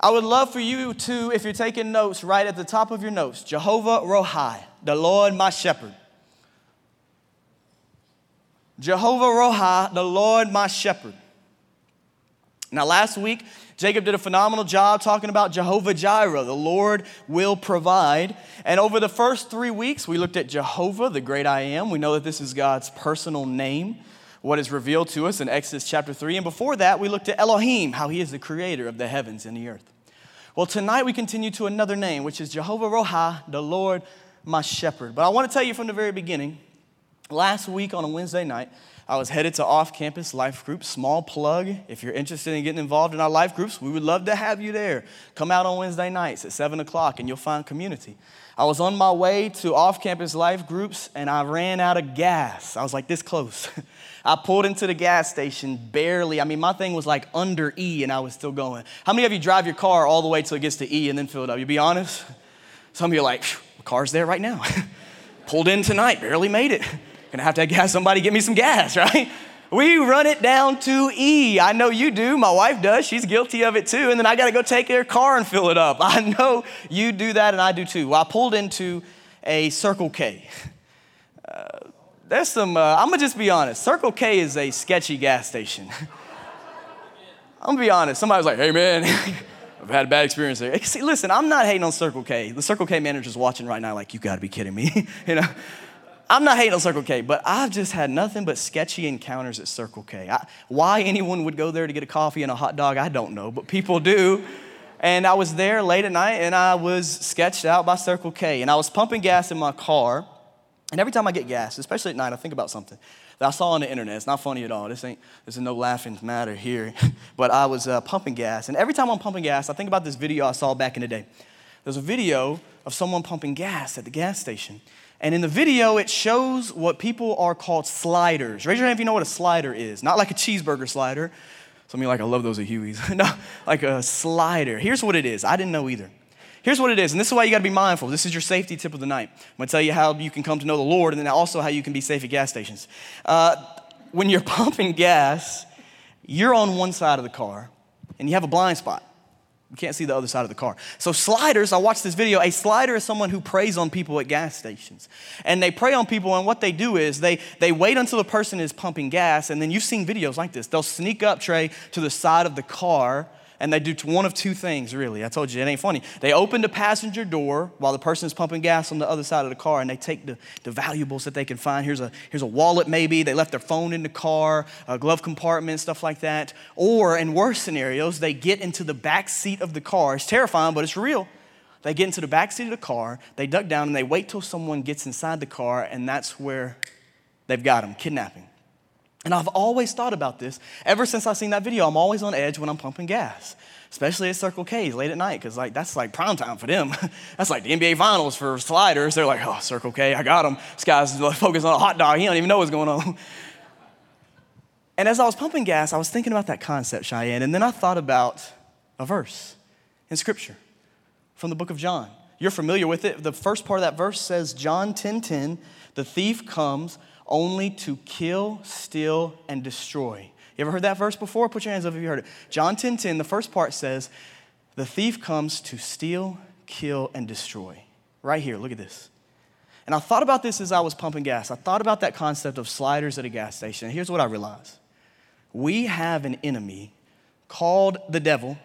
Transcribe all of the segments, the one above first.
I would love for you to, if you're taking notes, write at the top of your notes Jehovah Rohi, the Lord my shepherd. Jehovah Rohi, the Lord my shepherd. Now, last week, Jacob did a phenomenal job talking about Jehovah Jireh, the Lord will provide. And over the first three weeks, we looked at Jehovah, the great I am. We know that this is God's personal name, what is revealed to us in Exodus chapter 3. And before that, we looked at Elohim, how he is the creator of the heavens and the earth. Well, tonight we continue to another name, which is Jehovah Rohi, the Lord my shepherd. But I want to tell you from the very beginning, last week on a Wednesday night, I was headed to off campus life groups. Small plug if you're interested in getting involved in our life groups, we would love to have you there. Come out on Wednesday nights at 7 o'clock and you'll find community. I was on my way to off campus life groups and I ran out of gas. I was like this close. I pulled into the gas station barely. I mean, my thing was like under E and I was still going. How many of you drive your car all the way till it gets to E and then fill it up? You be honest? Some of you are like, car's there right now. Pulled in tonight, barely made it. Gonna have to have somebody get me some gas, right? We run it down to E. I know you do. My wife does. She's guilty of it too. And then I got to go take their car and fill it up. I know you do that, and I do too. Well, I pulled into a Circle K. There's some, uh, I'm to just be honest. Circle K is a sketchy gas station. I'm to be honest. Somebody was like, hey, man. I've had a bad experience there. See, listen, I'm not hating on Circle K. The Circle K manager's watching right now, like, you gotta be kidding me. you know, I'm not hating on Circle K, but I've just had nothing but sketchy encounters at Circle K. I, why anyone would go there to get a coffee and a hot dog, I don't know, but people do. And I was there late at night and I was sketched out by Circle K. And I was pumping gas in my car. And every time I get gas, especially at night, I think about something that I saw on the internet. It's not funny at all. This ain't, this is no laughing matter here. but I was uh, pumping gas. And every time I'm pumping gas, I think about this video I saw back in the day. There's a video of someone pumping gas at the gas station. And in the video, it shows what people are called sliders. Raise your hand if you know what a slider is. Not like a cheeseburger slider. Some of you like, I love those at Huey's. no, like a slider. Here's what it is. I didn't know either. Here's what it is, and this is why you gotta be mindful. This is your safety tip of the night. I'm gonna tell you how you can come to know the Lord, and then also how you can be safe at gas stations. Uh, when you're pumping gas, you're on one side of the car, and you have a blind spot. You can't see the other side of the car. So, sliders, I watched this video. A slider is someone who preys on people at gas stations. And they prey on people, and what they do is they, they wait until the person is pumping gas, and then you've seen videos like this. They'll sneak up, Trey, to the side of the car and they do one of two things, really. I told you, it ain't funny. They open the passenger door while the person is pumping gas on the other side of the car, and they take the, the valuables that they can find. Here's a, here's a wallet, maybe. They left their phone in the car, a glove compartment, stuff like that. Or, in worse scenarios, they get into the back seat of the car. It's terrifying, but it's real. They get into the back seat of the car, they duck down, and they wait till someone gets inside the car, and that's where they've got them kidnapping. And I've always thought about this. Ever since I've seen that video, I'm always on edge when I'm pumping gas, especially at Circle K's late at night, because like that's like prime time for them. that's like the NBA Finals for sliders. They're like, oh, Circle K, I got him. This guy's focused on a hot dog. He don't even know what's going on. And as I was pumping gas, I was thinking about that concept, Cheyenne, and then I thought about a verse in Scripture from the book of John. You're familiar with it. The first part of that verse says, John 10 10, the thief comes only to kill, steal, and destroy. You ever heard that verse before? Put your hands up if you heard it. John 10 10, the first part says, The thief comes to steal, kill, and destroy. Right here, look at this. And I thought about this as I was pumping gas. I thought about that concept of sliders at a gas station. Here's what I realized we have an enemy called the devil,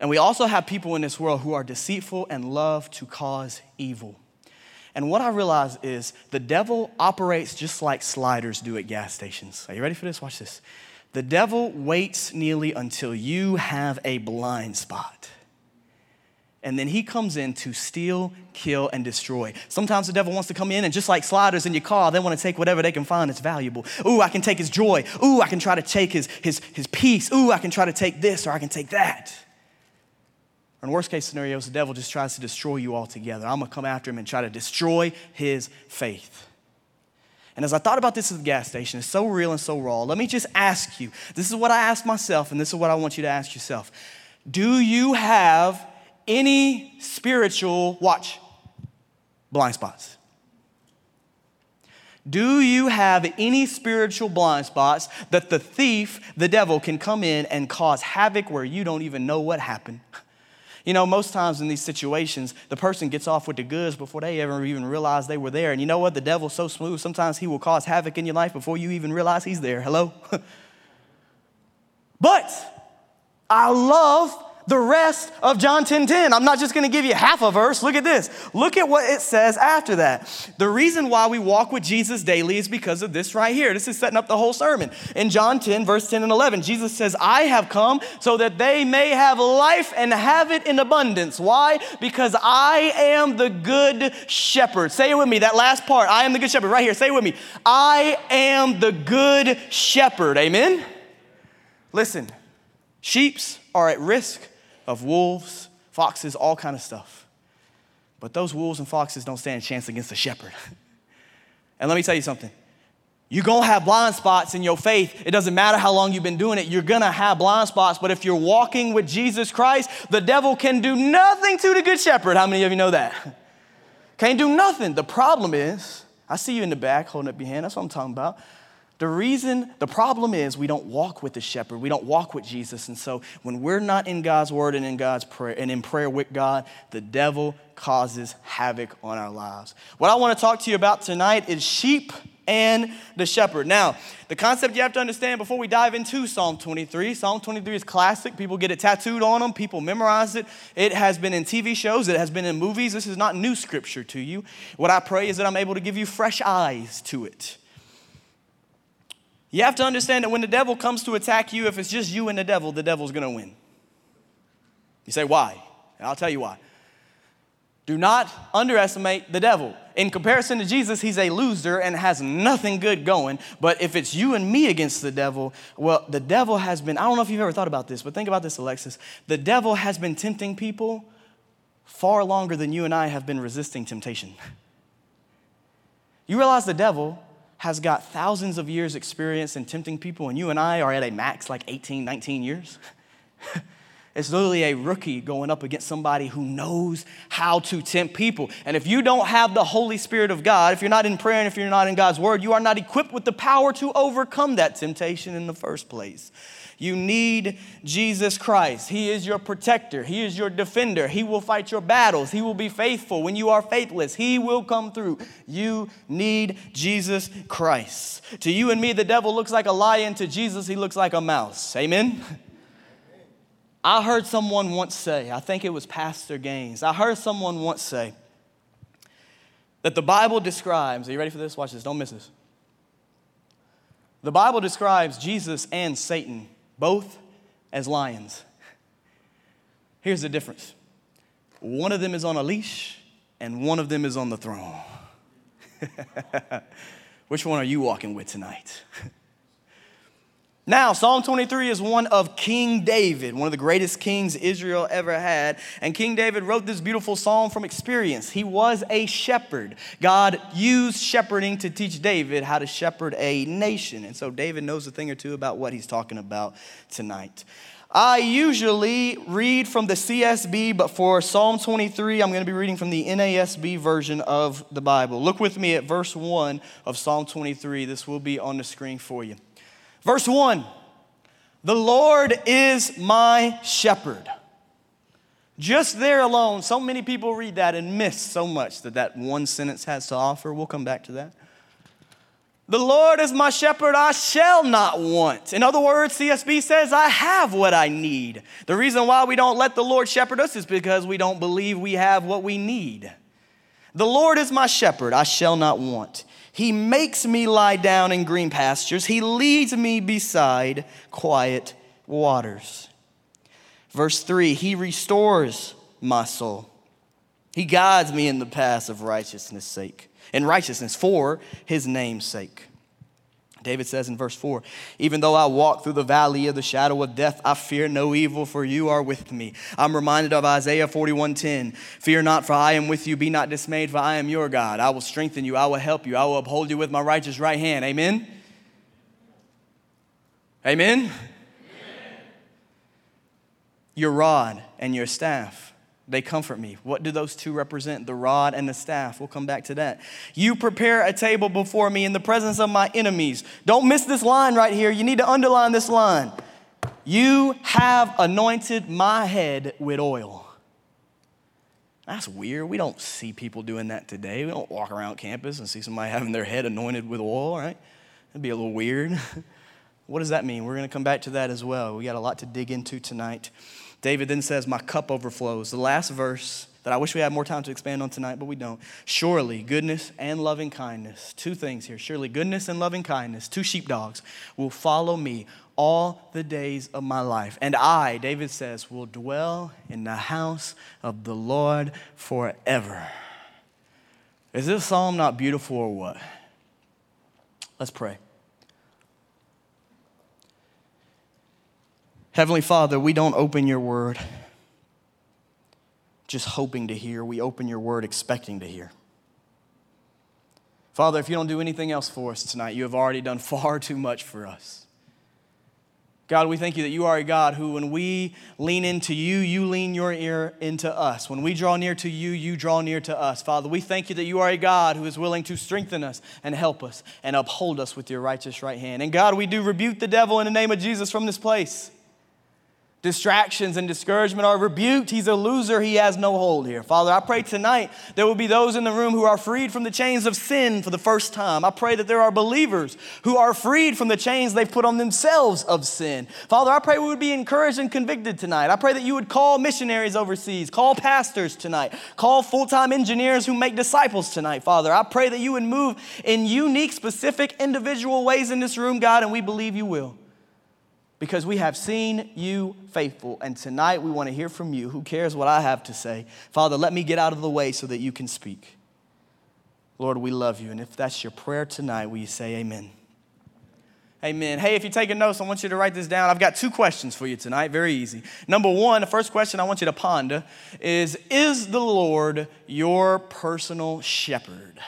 and we also have people in this world who are deceitful and love to cause evil. And what I realize is the devil operates just like sliders do at gas stations. Are you ready for this? Watch this. The devil waits nearly until you have a blind spot. And then he comes in to steal, kill, and destroy. Sometimes the devil wants to come in and just like sliders in your car, they want to take whatever they can find that's valuable. Ooh, I can take his joy. Ooh, I can try to take his, his, his peace. Ooh, I can try to take this or I can take that. Or in worst case scenarios, the devil just tries to destroy you altogether. I'm gonna come after him and try to destroy his faith. And as I thought about this at the gas station, it's so real and so raw. Let me just ask you this is what I asked myself, and this is what I want you to ask yourself. Do you have any spiritual, watch, blind spots? Do you have any spiritual blind spots that the thief, the devil, can come in and cause havoc where you don't even know what happened? You know, most times in these situations, the person gets off with the goods before they ever even realize they were there. And you know what? The devil's so smooth, sometimes he will cause havoc in your life before you even realize he's there. Hello? but I love the rest of John 10 10. I'm not just going to give you half a verse. Look at this. Look at what it says after that. The reason why we walk with Jesus daily is because of this right here. This is setting up the whole sermon. In John 10, verse 10 and 11, Jesus says, I have come so that they may have life and have it in abundance. Why? Because I am the good shepherd. Say it with me, that last part. I am the good shepherd. Right here, say it with me. I am the good shepherd. Amen? Listen, sheeps are at risk of wolves, foxes, all kind of stuff. But those wolves and foxes don't stand a chance against a shepherd. and let me tell you something. You're gonna have blind spots in your faith. It doesn't matter how long you've been doing it, you're gonna have blind spots. But if you're walking with Jesus Christ, the devil can do nothing to the good shepherd. How many of you know that? Can't do nothing. The problem is, I see you in the back holding up your hand. That's what I'm talking about. The reason, the problem is we don't walk with the shepherd. We don't walk with Jesus. And so when we're not in God's word and in God's prayer and in prayer with God, the devil causes havoc on our lives. What I want to talk to you about tonight is sheep and the shepherd. Now, the concept you have to understand before we dive into Psalm 23 Psalm 23 is classic. People get it tattooed on them, people memorize it. It has been in TV shows, it has been in movies. This is not new scripture to you. What I pray is that I'm able to give you fresh eyes to it. You have to understand that when the devil comes to attack you, if it's just you and the devil, the devil's gonna win. You say, why? I'll tell you why. Do not underestimate the devil. In comparison to Jesus, he's a loser and has nothing good going. But if it's you and me against the devil, well, the devil has been, I don't know if you've ever thought about this, but think about this, Alexis. The devil has been tempting people far longer than you and I have been resisting temptation. You realize the devil has got thousands of years experience in tempting people and you and I are at a max like 18, 19 years. it's literally a rookie going up against somebody who knows how to tempt people. And if you don't have the Holy Spirit of God, if you're not in prayer and if you're not in God's word, you are not equipped with the power to overcome that temptation in the first place. You need Jesus Christ. He is your protector, He is your defender. He will fight your battles, He will be faithful. When you are faithless, He will come through. You need Jesus Christ. To you and me, the devil looks like a lion. To Jesus, he looks like a mouse. Amen? I heard someone once say, I think it was Pastor Gaines, I heard someone once say that the Bible describes, are you ready for this? Watch this, don't miss this. The Bible describes Jesus and Satan both as lions. Here's the difference one of them is on a leash, and one of them is on the throne. Which one are you walking with tonight? Now, Psalm 23 is one of King David, one of the greatest kings Israel ever had. And King David wrote this beautiful psalm from experience. He was a shepherd. God used shepherding to teach David how to shepherd a nation. And so David knows a thing or two about what he's talking about tonight. I usually read from the CSB, but for Psalm 23, I'm going to be reading from the NASB version of the Bible. Look with me at verse 1 of Psalm 23. This will be on the screen for you. Verse 1 The Lord is my shepherd. Just there alone, so many people read that and miss so much that that one sentence has to offer. We'll come back to that. The Lord is my shepherd, I shall not want. In other words, CSB says, I have what I need. The reason why we don't let the Lord shepherd us is because we don't believe we have what we need. The Lord is my shepherd, I shall not want. He makes me lie down in green pastures. He leads me beside quiet waters. Verse 3 He restores my soul. He guides me in the paths of righteousness' sake, in righteousness for his name's sake. David says in verse 4 Even though I walk through the valley of the shadow of death, I fear no evil, for you are with me. I'm reminded of Isaiah 41:10. Fear not, for I am with you. Be not dismayed, for I am your God. I will strengthen you, I will help you, I will uphold you with my righteous right hand. Amen. Amen. Amen. Your rod and your staff they comfort me. What do those two represent? The rod and the staff. We'll come back to that. You prepare a table before me in the presence of my enemies. Don't miss this line right here. You need to underline this line. You have anointed my head with oil. That's weird. We don't see people doing that today. We don't walk around campus and see somebody having their head anointed with oil, right? That'd be a little weird. what does that mean? We're going to come back to that as well. We got a lot to dig into tonight. David then says, My cup overflows. The last verse that I wish we had more time to expand on tonight, but we don't. Surely, goodness and loving kindness, two things here. Surely, goodness and loving kindness, two sheepdogs, will follow me all the days of my life. And I, David says, will dwell in the house of the Lord forever. Is this psalm not beautiful or what? Let's pray. Heavenly Father, we don't open your word just hoping to hear. We open your word expecting to hear. Father, if you don't do anything else for us tonight, you have already done far too much for us. God, we thank you that you are a God who, when we lean into you, you lean your ear into us. When we draw near to you, you draw near to us. Father, we thank you that you are a God who is willing to strengthen us and help us and uphold us with your righteous right hand. And God, we do rebuke the devil in the name of Jesus from this place distractions and discouragement are rebuked. He's a loser. He has no hold here. Father, I pray tonight there will be those in the room who are freed from the chains of sin for the first time. I pray that there are believers who are freed from the chains they've put on themselves of sin. Father, I pray we would be encouraged and convicted tonight. I pray that you would call missionaries overseas, call pastors tonight, call full time engineers who make disciples tonight, Father. I pray that you would move in unique, specific, individual ways in this room, God, and we believe you will because we have seen you faithful. And tonight we want to hear from you. Who cares what I have to say? Father, let me get out of the way so that you can speak. Lord, we love you. And if that's your prayer tonight, will you say amen? Amen. Hey, if you're taking notes, I want you to write this down. I've got two questions for you tonight, very easy. Number one, the first question I want you to ponder is Is the Lord your personal shepherd?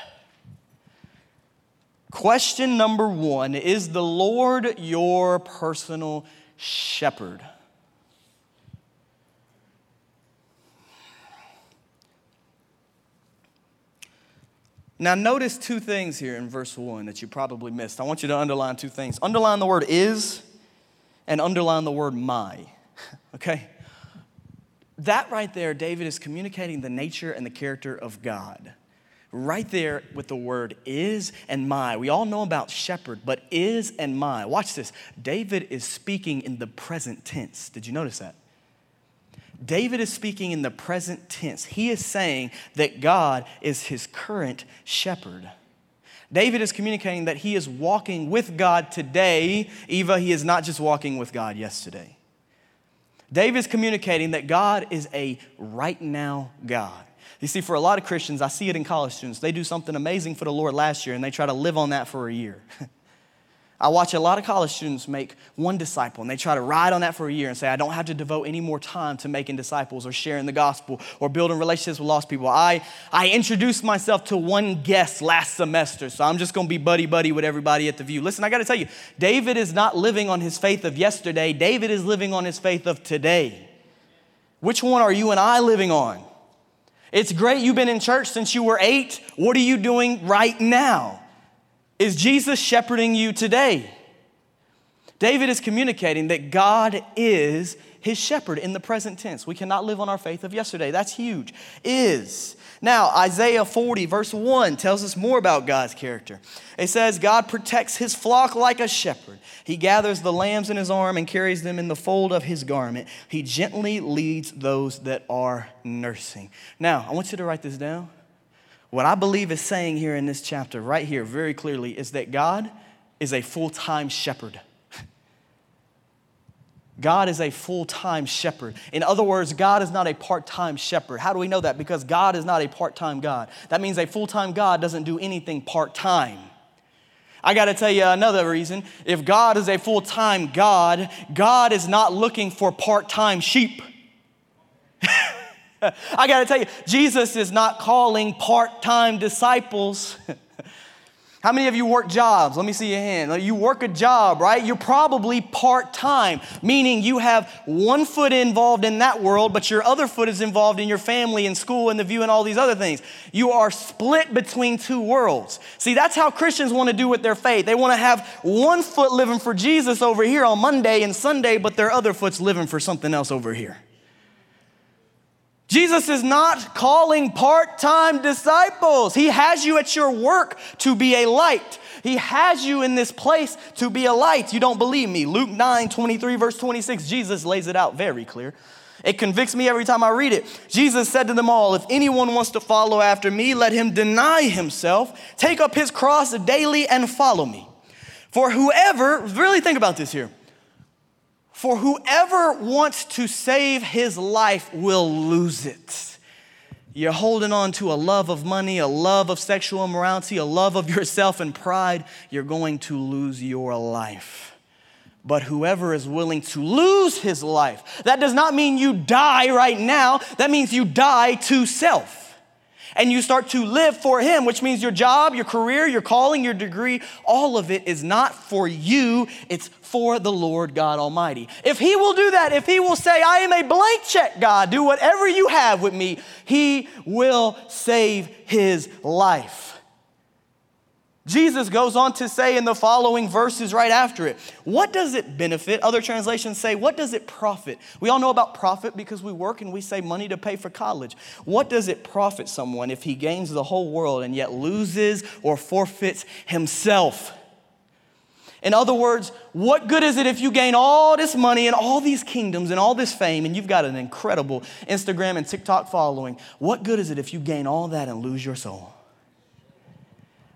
Question number one Is the Lord your personal shepherd? Now, notice two things here in verse 1 that you probably missed. I want you to underline two things. Underline the word is and underline the word my. Okay? That right there, David is communicating the nature and the character of God right there with the word is and my. We all know about shepherd, but is and my. Watch this. David is speaking in the present tense. Did you notice that? David is speaking in the present tense. He is saying that God is his current shepherd. David is communicating that he is walking with God today. Eva, he is not just walking with God yesterday. David is communicating that God is a right now God. You see, for a lot of Christians, I see it in college students. They do something amazing for the Lord last year and they try to live on that for a year. I watch a lot of college students make one disciple and they try to ride on that for a year and say, I don't have to devote any more time to making disciples or sharing the gospel or building relationships with lost people. I, I introduced myself to one guest last semester, so I'm just gonna be buddy buddy with everybody at the Vue. Listen, I gotta tell you, David is not living on his faith of yesterday, David is living on his faith of today. Which one are you and I living on? It's great you've been in church since you were eight. What are you doing right now? Is Jesus shepherding you today? David is communicating that God is his shepherd in the present tense. We cannot live on our faith of yesterday. That's huge. Is. Now, Isaiah 40, verse 1 tells us more about God's character. It says, God protects his flock like a shepherd. He gathers the lambs in his arm and carries them in the fold of his garment. He gently leads those that are nursing. Now, I want you to write this down. What I believe is saying here in this chapter, right here, very clearly, is that God is a full time shepherd. God is a full time shepherd. In other words, God is not a part time shepherd. How do we know that? Because God is not a part time God. That means a full time God doesn't do anything part time. I got to tell you another reason. If God is a full time God, God is not looking for part time sheep. I got to tell you, Jesus is not calling part time disciples. How many of you work jobs? Let me see your hand. You work a job, right? You're probably part time, meaning you have one foot involved in that world, but your other foot is involved in your family and school and the Vue and all these other things. You are split between two worlds. See, that's how Christians want to do with their faith. They want to have one foot living for Jesus over here on Monday and Sunday, but their other foot's living for something else over here. Jesus is not calling part time disciples. He has you at your work to be a light. He has you in this place to be a light. You don't believe me. Luke 9 23, verse 26, Jesus lays it out very clear. It convicts me every time I read it. Jesus said to them all, If anyone wants to follow after me, let him deny himself, take up his cross daily, and follow me. For whoever, really think about this here, for whoever wants to save his life will lose it. You're holding on to a love of money, a love of sexual immorality, a love of yourself and pride, you're going to lose your life but whoever is willing to lose his life. That does not mean you die right now, that means you die to self. And you start to live for him, which means your job, your career, your calling, your degree, all of it is not for you, it's for the Lord God Almighty. If he will do that, if he will say, I am a blank check, God, do whatever you have with me, he will save his life. Jesus goes on to say in the following verses right after it, what does it benefit? Other translations say, what does it profit? We all know about profit because we work and we save money to pay for college. What does it profit someone if he gains the whole world and yet loses or forfeits himself? In other words, what good is it if you gain all this money and all these kingdoms and all this fame and you've got an incredible Instagram and TikTok following? What good is it if you gain all that and lose your soul?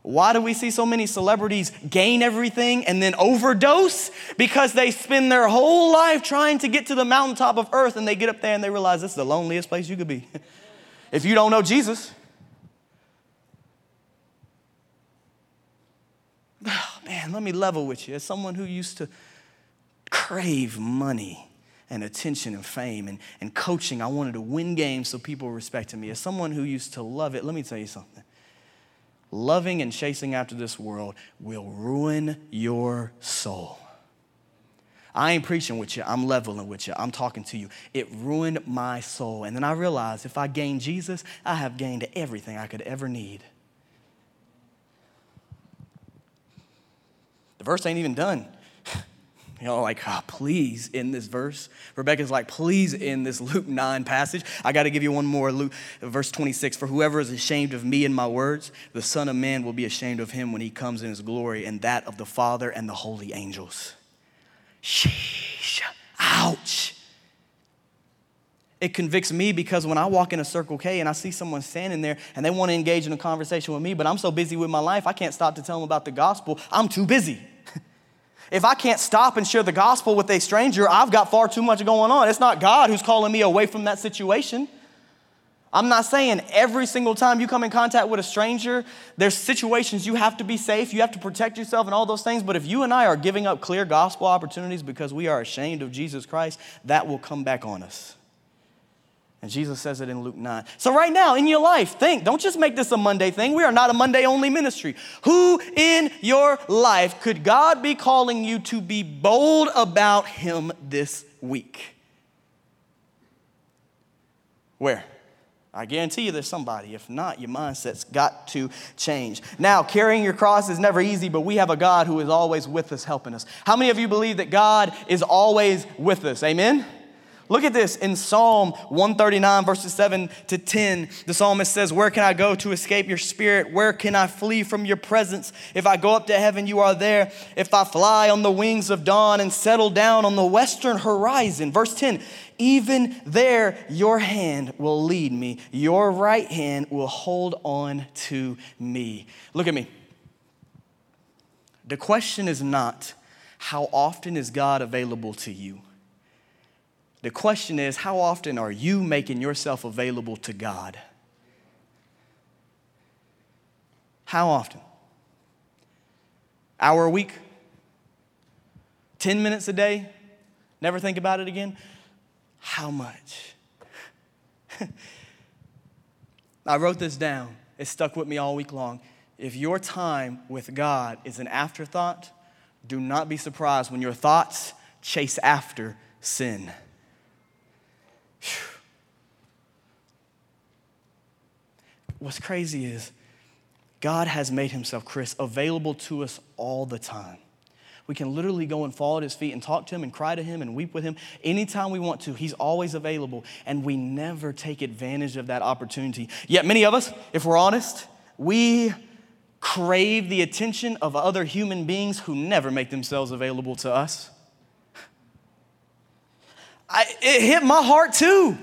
Why do we see so many celebrities gain everything and then overdose? Because they spend their whole life trying to get to the mountaintop of earth and they get up there and they realize this is the loneliest place you could be. if you don't know Jesus, oh, man, let me level with you. As someone who used to crave money and attention and fame and, and coaching, I wanted to win games so people respected me. As someone who used to love it, let me tell you something loving and chasing after this world will ruin your soul. I ain't preaching with you, I'm leveling with you, I'm talking to you. It ruined my soul. And then I realized if I gain Jesus, I have gained everything I could ever need. The verse ain't even done. You know, like, oh, please in this verse. Rebecca's like, please in this Luke 9 passage. I got to give you one more. Luke, verse 26 For whoever is ashamed of me and my words, the Son of Man will be ashamed of him when he comes in his glory and that of the Father and the holy angels. Sheesh. Ouch. It convicts me because when I walk in a Circle K and I see someone standing there and they want to engage in a conversation with me, but I'm so busy with my life, I can't stop to tell them about the gospel. I'm too busy. If I can't stop and share the gospel with a stranger, I've got far too much going on. It's not God who's calling me away from that situation. I'm not saying every single time you come in contact with a stranger, there's situations you have to be safe, you have to protect yourself and all those things. But if you and I are giving up clear gospel opportunities because we are ashamed of Jesus Christ, that will come back on us. And Jesus says it in Luke 9. So, right now in your life, think, don't just make this a Monday thing. We are not a Monday only ministry. Who in your life could God be calling you to be bold about Him this week? Where? I guarantee you there's somebody. If not, your mindset's got to change. Now, carrying your cross is never easy, but we have a God who is always with us, helping us. How many of you believe that God is always with us? Amen? Look at this in Psalm 139, verses 7 to 10. The psalmist says, Where can I go to escape your spirit? Where can I flee from your presence? If I go up to heaven, you are there. If I fly on the wings of dawn and settle down on the western horizon. Verse 10 Even there, your hand will lead me, your right hand will hold on to me. Look at me. The question is not, How often is God available to you? The question is, how often are you making yourself available to God? How often? Hour a week? 10 minutes a day? Never think about it again? How much? I wrote this down. It stuck with me all week long. If your time with God is an afterthought, do not be surprised when your thoughts chase after sin. What's crazy is God has made himself, Chris, available to us all the time. We can literally go and fall at his feet and talk to him and cry to him and weep with him anytime we want to. He's always available, and we never take advantage of that opportunity. Yet, many of us, if we're honest, we crave the attention of other human beings who never make themselves available to us. I, it hit my heart too.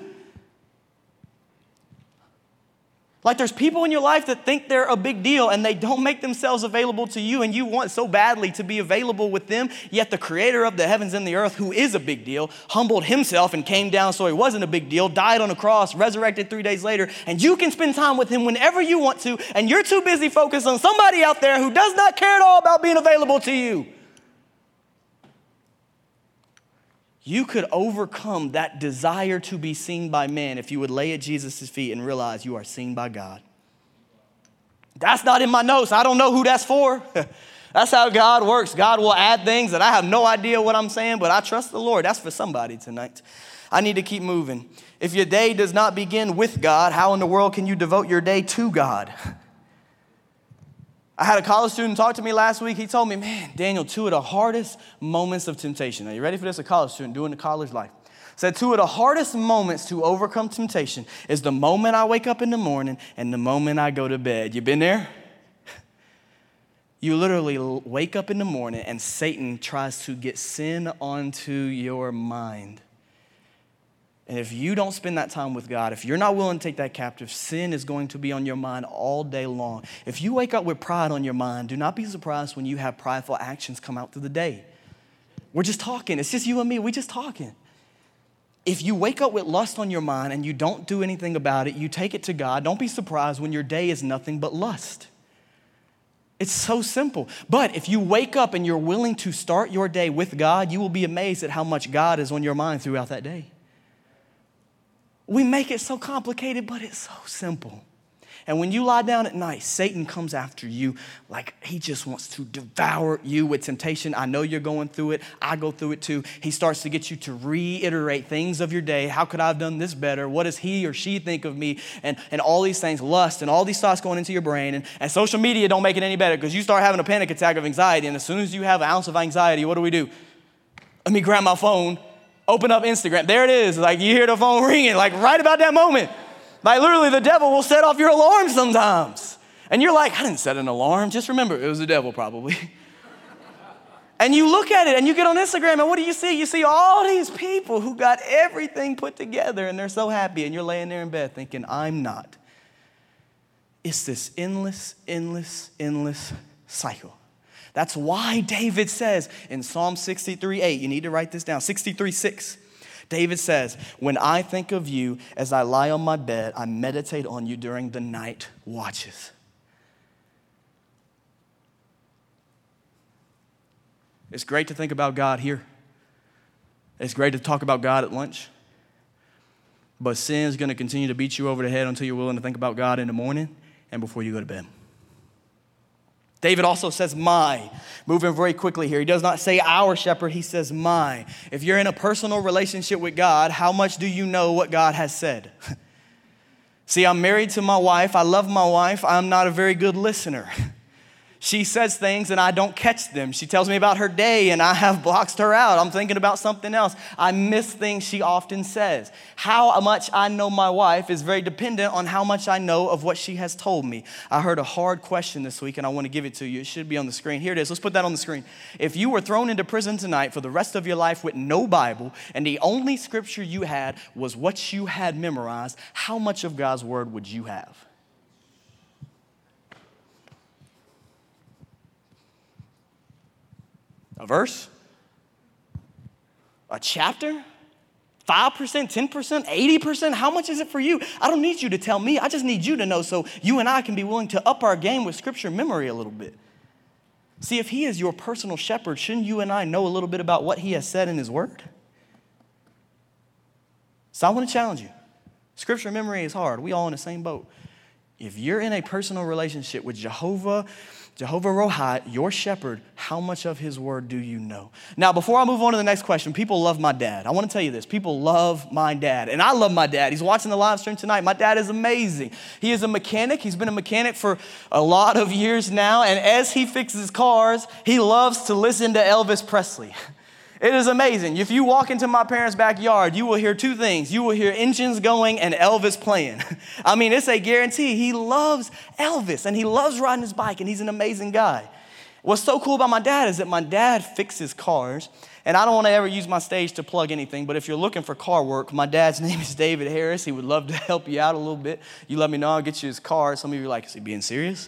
Like there's people in your life that think they're a big deal and they don't make themselves available to you, and you want so badly to be available with them. Yet the creator of the heavens and the earth, who is a big deal, humbled himself and came down so he wasn't a big deal, died on a cross, resurrected three days later, and you can spend time with him whenever you want to, and you're too busy focused on somebody out there who does not care at all about being available to you. You could overcome that desire to be seen by men if you would lay at Jesus' feet and realize you are seen by God. That's not in my notes. I don't know who that's for. that's how God works. God will add things that I have no idea what I'm saying, but I trust the Lord. That's for somebody tonight. I need to keep moving. If your day does not begin with God, how in the world can you devote your day to God? I had a college student talk to me last week. He told me, man, Daniel, two of the hardest moments of temptation. Are you ready for this? A college student doing the college life. Said two of the hardest moments to overcome temptation is the moment I wake up in the morning and the moment I go to bed. You been there? You literally wake up in the morning and Satan tries to get sin onto your mind. And if you don't spend that time with God, if you're not willing to take that captive, sin is going to be on your mind all day long. If you wake up with pride on your mind, do not be surprised when you have prideful actions come out through the day. We're just talking. It's just you and me. We're just talking. If you wake up with lust on your mind and you don't do anything about it, you take it to God, don't be surprised when your day is nothing but lust. It's so simple. But if you wake up and you're willing to start your day with God, you will be amazed at how much God is on your mind throughout that day. We make it so complicated, but it's so simple. And when you lie down at night, Satan comes after you like he just wants to devour you with temptation. I know you're going through it. I go through it too. He starts to get you to reiterate things of your day. How could I have done this better? What does he or she think of me? And, and all these things, lust, and all these thoughts going into your brain. And, and social media don't make it any better because you start having a panic attack of anxiety. And as soon as you have an ounce of anxiety, what do we do? Let me grab my phone open up Instagram. There it is. Like you hear the phone ringing, like right about that moment. Like literally, the devil will set off your alarm sometimes. And you're like, I didn't set an alarm. Just remember, it was the devil probably. and you look at it and you get on Instagram, and what do you see? You see all these people who got everything put together and they're so happy, and you're laying there in bed thinking, I'm not. It's this endless, endless, endless cycle. That's why David says in Psalm 63 8, you need to write this down 63 6. David says, When I think of you as I lie on my bed, I meditate on you during the night watches. It's great to think about God here. It's great to talk about God at lunch. But sin is going to continue to beat you over the head until you're willing to think about God in the morning and before you go to bed. David also says, My. Moving very quickly here. He does not say our shepherd, he says, My. If you're in a personal relationship with God, how much do you know what God has said? See, I'm married to my wife. I love my wife. I'm not a very good listener. She says things and I don't catch them. She tells me about her day and I have blocked her out. I'm thinking about something else. I miss things she often says. How much I know my wife is very dependent on how much I know of what she has told me. I heard a hard question this week and I want to give it to you. It should be on the screen. Here it is. Let's put that on the screen. If you were thrown into prison tonight for the rest of your life with no Bible and the only scripture you had was what you had memorized, how much of God's word would you have? A verse? A chapter? 5%, 10%, 80%? How much is it for you? I don't need you to tell me. I just need you to know so you and I can be willing to up our game with scripture memory a little bit. See, if He is your personal shepherd, shouldn't you and I know a little bit about what He has said in His Word? So I want to challenge you. Scripture memory is hard. We all in the same boat. If you're in a personal relationship with Jehovah, Jehovah Rohi, your shepherd, how much of his word do you know? Now, before I move on to the next question, people love my dad. I want to tell you this. People love my dad, and I love my dad. He's watching the live stream tonight. My dad is amazing. He is a mechanic. He's been a mechanic for a lot of years now, and as he fixes cars, he loves to listen to Elvis Presley. It is amazing. If you walk into my parents' backyard, you will hear two things. You will hear engines going and Elvis playing. I mean, it's a guarantee. He loves Elvis and he loves riding his bike and he's an amazing guy. What's so cool about my dad is that my dad fixes cars. And I don't want to ever use my stage to plug anything, but if you're looking for car work, my dad's name is David Harris. He would love to help you out a little bit. You let me know, I'll get you his car. Some of you are like, is he being serious?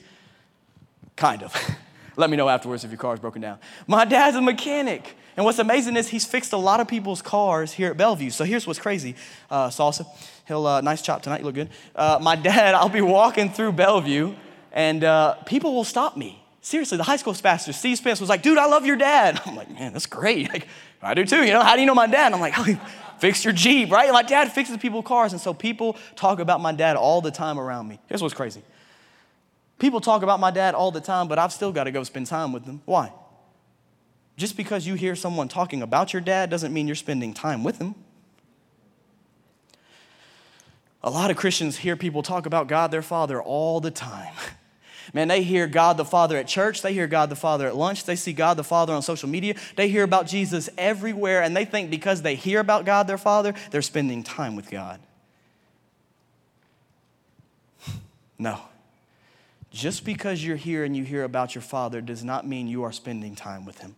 Kind of. let me know afterwards if your car's broken down. My dad's a mechanic. And what's amazing is he's fixed a lot of people's cars here at Bellevue. So here's what's crazy, uh, Salsa. He'll uh, nice chop tonight. You look good. Uh, my dad, I'll be walking through Bellevue, and uh, people will stop me. Seriously, the high school pastor, Steve Spence, was like, "Dude, I love your dad." I'm like, "Man, that's great. Like, I do too. You know, how do you know my dad?" I'm like, oh, "Fix your Jeep, right?" My dad fixes people's cars, and so people talk about my dad all the time around me. Here's what's crazy. People talk about my dad all the time, but I've still got to go spend time with them. Why? Just because you hear someone talking about your dad doesn't mean you're spending time with him. A lot of Christians hear people talk about God their Father all the time. Man, they hear God the Father at church, they hear God the Father at lunch, they see God the Father on social media, they hear about Jesus everywhere, and they think because they hear about God their Father, they're spending time with God. No. Just because you're here and you hear about your Father does not mean you are spending time with Him.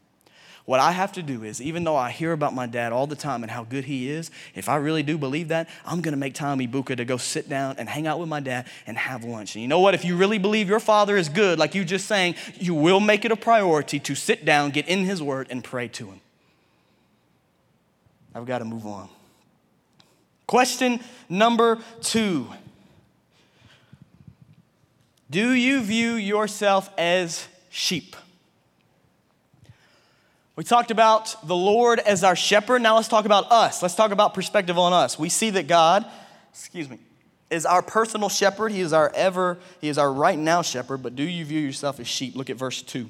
What I have to do is, even though I hear about my dad all the time and how good he is, if I really do believe that, I'm gonna make time, Ibuka, to go sit down and hang out with my dad and have lunch. And you know what? If you really believe your father is good, like you just saying, you will make it a priority to sit down, get in his word, and pray to him. I've got to move on. Question number two Do you view yourself as sheep? We talked about the Lord as our shepherd. Now let's talk about us. Let's talk about perspective on us. We see that God, excuse me, is our personal shepherd. He is our ever, he is our right now shepherd, but do you view yourself as sheep? Look at verse 2.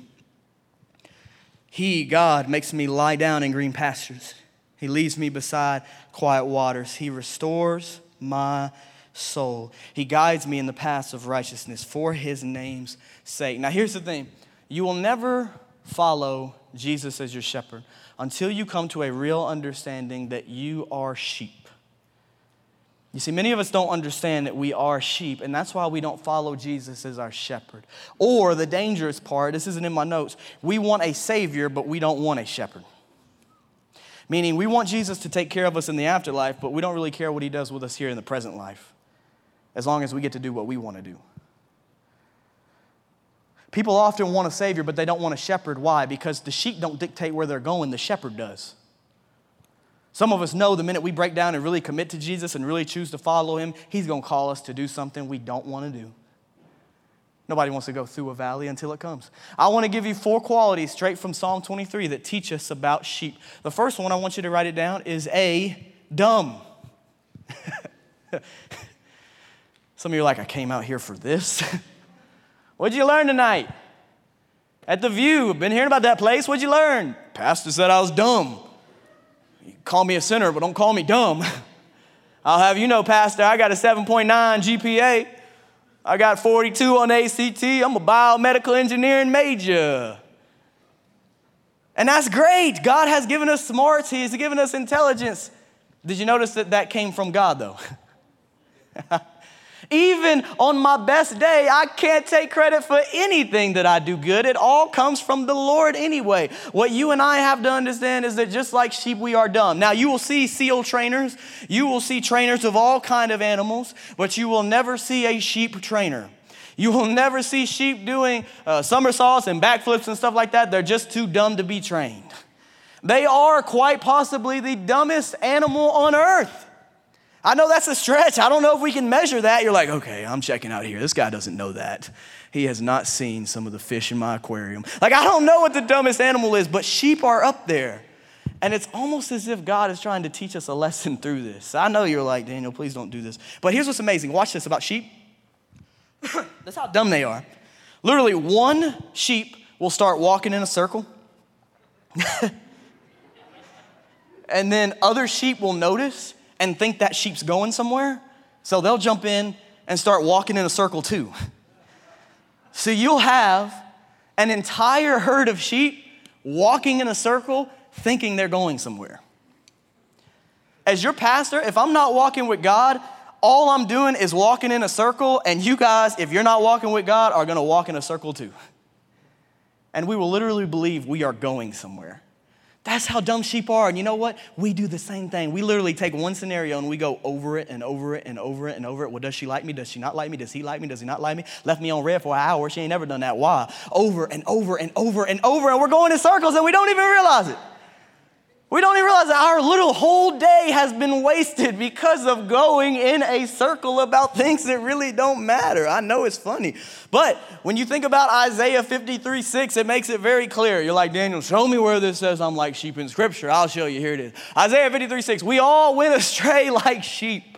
He, God, makes me lie down in green pastures. He leads me beside quiet waters. He restores my soul. He guides me in the paths of righteousness for his name's sake. Now, here's the thing you will never follow Jesus as your shepherd until you come to a real understanding that you are sheep. You see, many of us don't understand that we are sheep, and that's why we don't follow Jesus as our shepherd. Or the dangerous part, this isn't in my notes, we want a savior, but we don't want a shepherd. Meaning, we want Jesus to take care of us in the afterlife, but we don't really care what he does with us here in the present life, as long as we get to do what we want to do. People often want a savior, but they don't want a shepherd. Why? Because the sheep don't dictate where they're going, the shepherd does. Some of us know the minute we break down and really commit to Jesus and really choose to follow him, he's going to call us to do something we don't want to do. Nobody wants to go through a valley until it comes. I want to give you four qualities straight from Psalm 23 that teach us about sheep. The first one, I want you to write it down, is A, dumb. Some of you are like, I came out here for this. What'd you learn tonight? At the Vue, been hearing about that place. What'd you learn? Pastor said I was dumb. You call me a sinner, but don't call me dumb. I'll have you know, Pastor, I got a 7.9 GPA. I got 42 on ACT. I'm a biomedical engineering major. And that's great. God has given us smarts, He's given us intelligence. Did you notice that that came from God, though? Even on my best day, I can't take credit for anything that I do good. It all comes from the Lord anyway. What you and I have to understand is that just like sheep, we are dumb. Now, you will see SEAL trainers, you will see trainers of all kind of animals, but you will never see a sheep trainer. You will never see sheep doing uh, somersaults and backflips and stuff like that. They're just too dumb to be trained. They are quite possibly the dumbest animal on earth. I know that's a stretch. I don't know if we can measure that. You're like, okay, I'm checking out here. This guy doesn't know that. He has not seen some of the fish in my aquarium. Like, I don't know what the dumbest animal is, but sheep are up there. And it's almost as if God is trying to teach us a lesson through this. I know you're like, Daniel, please don't do this. But here's what's amazing watch this about sheep. That's how dumb they are. Literally, one sheep will start walking in a circle. and then other sheep will notice and think that sheep's going somewhere. So they'll jump in and start walking in a circle too. So you'll have an entire herd of sheep walking in a circle thinking they're going somewhere. As your pastor, if I'm not walking with God, all I'm doing is walking in a circle, and you guys, if you're not walking with God, are gonna walk in a circle too. And we will literally believe we are going somewhere. That's how dumb sheep are. And you know what? We do the same thing. We literally take one scenario and we go over it and over it and over it and over it. Well, does she like me? Does she not like me? Does he like me? Does he not like me? Left me on red for an hour. She ain't never done that. Why? Over and over and over and over. And we're going in circles and we don't even realize it. We don't even realize that our little whole day has been wasted because of going in a circle about things that really don't matter. I know it's funny. But when you think about Isaiah 53 6, it makes it very clear. You're like, Daniel, show me where this says I'm like sheep in scripture. I'll show you. Here it is. Isaiah 53 6. We all went astray like sheep.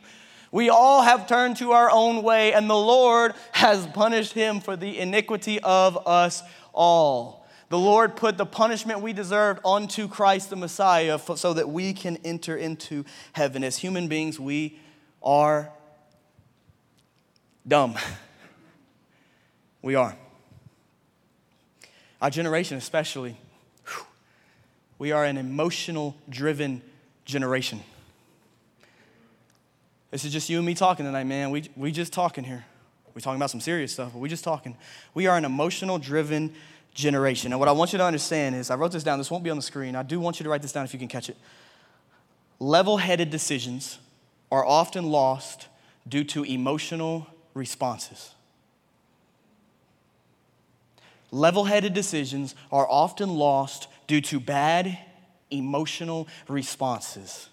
We all have turned to our own way, and the Lord has punished him for the iniquity of us all. The Lord put the punishment we deserved onto Christ the Messiah so that we can enter into heaven. As human beings, we are dumb. We are. Our generation, especially, we are an emotional driven generation. This is just you and me talking tonight, man. We, we just talking here. We're talking about some serious stuff, but we just talking. We are an emotional driven generation. And what I want you to understand is I wrote this down, this won't be on the screen. I do want you to write this down if you can catch it. Level headed decisions are often lost due to emotional responses. Level headed decisions are often lost due to bad emotional responses.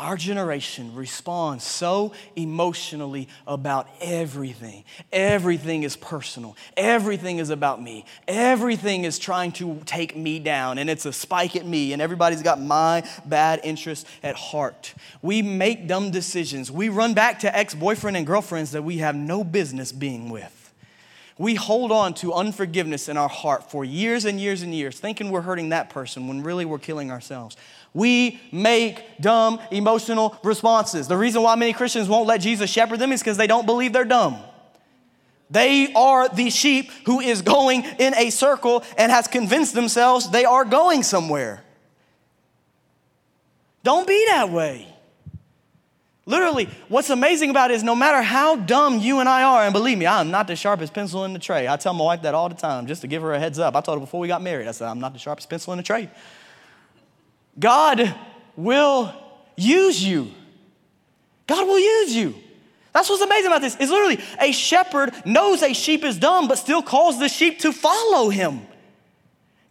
Our generation responds so emotionally about everything. Everything is personal. Everything is about me. Everything is trying to take me down, and it's a spike at me, and everybody's got my bad interest at heart. We make dumb decisions. We run back to ex boyfriend and girlfriends that we have no business being with. We hold on to unforgiveness in our heart for years and years and years, thinking we're hurting that person when really we're killing ourselves. We make dumb emotional responses. The reason why many Christians won't let Jesus shepherd them is because they don't believe they're dumb. They are the sheep who is going in a circle and has convinced themselves they are going somewhere. Don't be that way. Literally, what's amazing about it is no matter how dumb you and I are, and believe me, I'm not the sharpest pencil in the tray. I tell my wife that all the time just to give her a heads up. I told her before we got married, I said, I'm not the sharpest pencil in the tray. God will use you. God will use you. That's what's amazing about this. Is literally a shepherd knows a sheep is dumb, but still calls the sheep to follow him.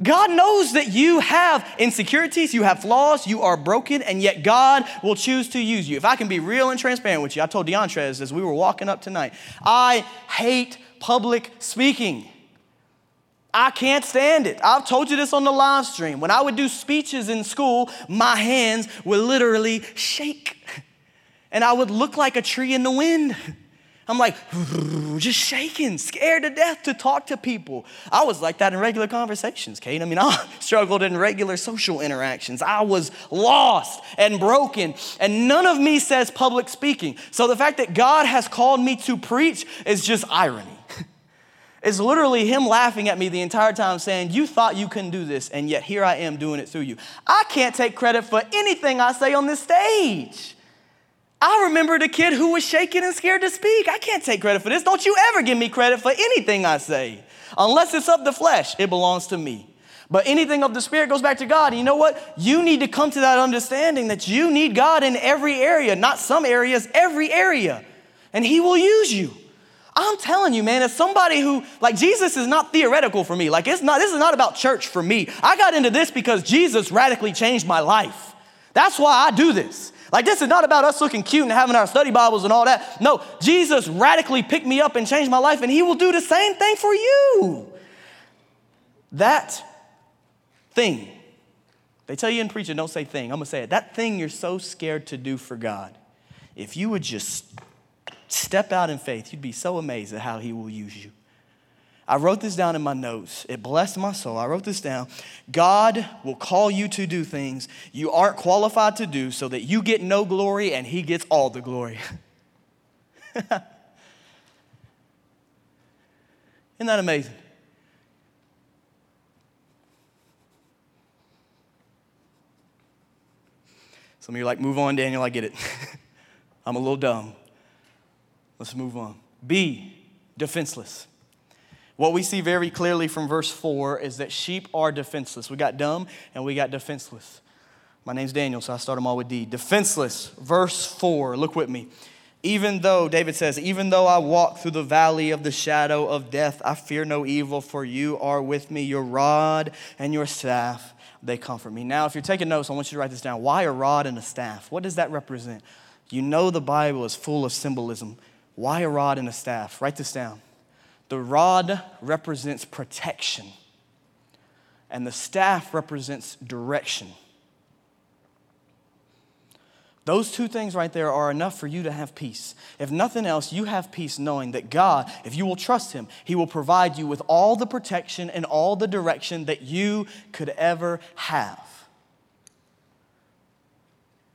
God knows that you have insecurities, you have flaws, you are broken, and yet God will choose to use you. If I can be real and transparent with you, I told DeAntrez as we were walking up tonight, I hate public speaking. I can't stand it. I've told you this on the live stream. When I would do speeches in school, my hands would literally shake. And I would look like a tree in the wind. I'm like, just shaking, scared to death to talk to people. I was like that in regular conversations, Kate. I mean, I struggled in regular social interactions. I was lost and broken, and none of me says public speaking. So the fact that God has called me to preach is just irony. It's literally him laughing at me the entire time saying, You thought you couldn't do this, and yet here I am doing it through you. I can't take credit for anything I say on this stage. I remember the kid who was shaking and scared to speak. I can't take credit for this. Don't you ever give me credit for anything I say. Unless it's of the flesh, it belongs to me. But anything of the spirit goes back to God. And you know what? You need to come to that understanding that you need God in every area, not some areas, every area. And He will use you. I'm telling you, man, as somebody who, like, Jesus is not theoretical for me. Like, it's not, this is not about church for me. I got into this because Jesus radically changed my life. That's why I do this. Like, this is not about us looking cute and having our study Bibles and all that. No, Jesus radically picked me up and changed my life, and He will do the same thing for you. That thing, they tell you in preaching, don't say thing. I'm gonna say it. That thing you're so scared to do for God, if you would just step out in faith, you'd be so amazed at how He will use you. I wrote this down in my notes. It blessed my soul. I wrote this down. God will call you to do things you aren't qualified to do so that you get no glory and He gets all the glory. Isn't that amazing? Some of you are like, move on, Daniel, I get it. I'm a little dumb. Let's move on. B, defenseless. What we see very clearly from verse 4 is that sheep are defenseless. We got dumb and we got defenseless. My name's Daniel, so I start them all with D. Defenseless, verse 4. Look with me. Even though, David says, even though I walk through the valley of the shadow of death, I fear no evil, for you are with me. Your rod and your staff, they comfort me. Now, if you're taking notes, I want you to write this down. Why a rod and a staff? What does that represent? You know the Bible is full of symbolism. Why a rod and a staff? Write this down. The rod represents protection, and the staff represents direction. Those two things right there are enough for you to have peace. If nothing else, you have peace knowing that God, if you will trust Him, He will provide you with all the protection and all the direction that you could ever have.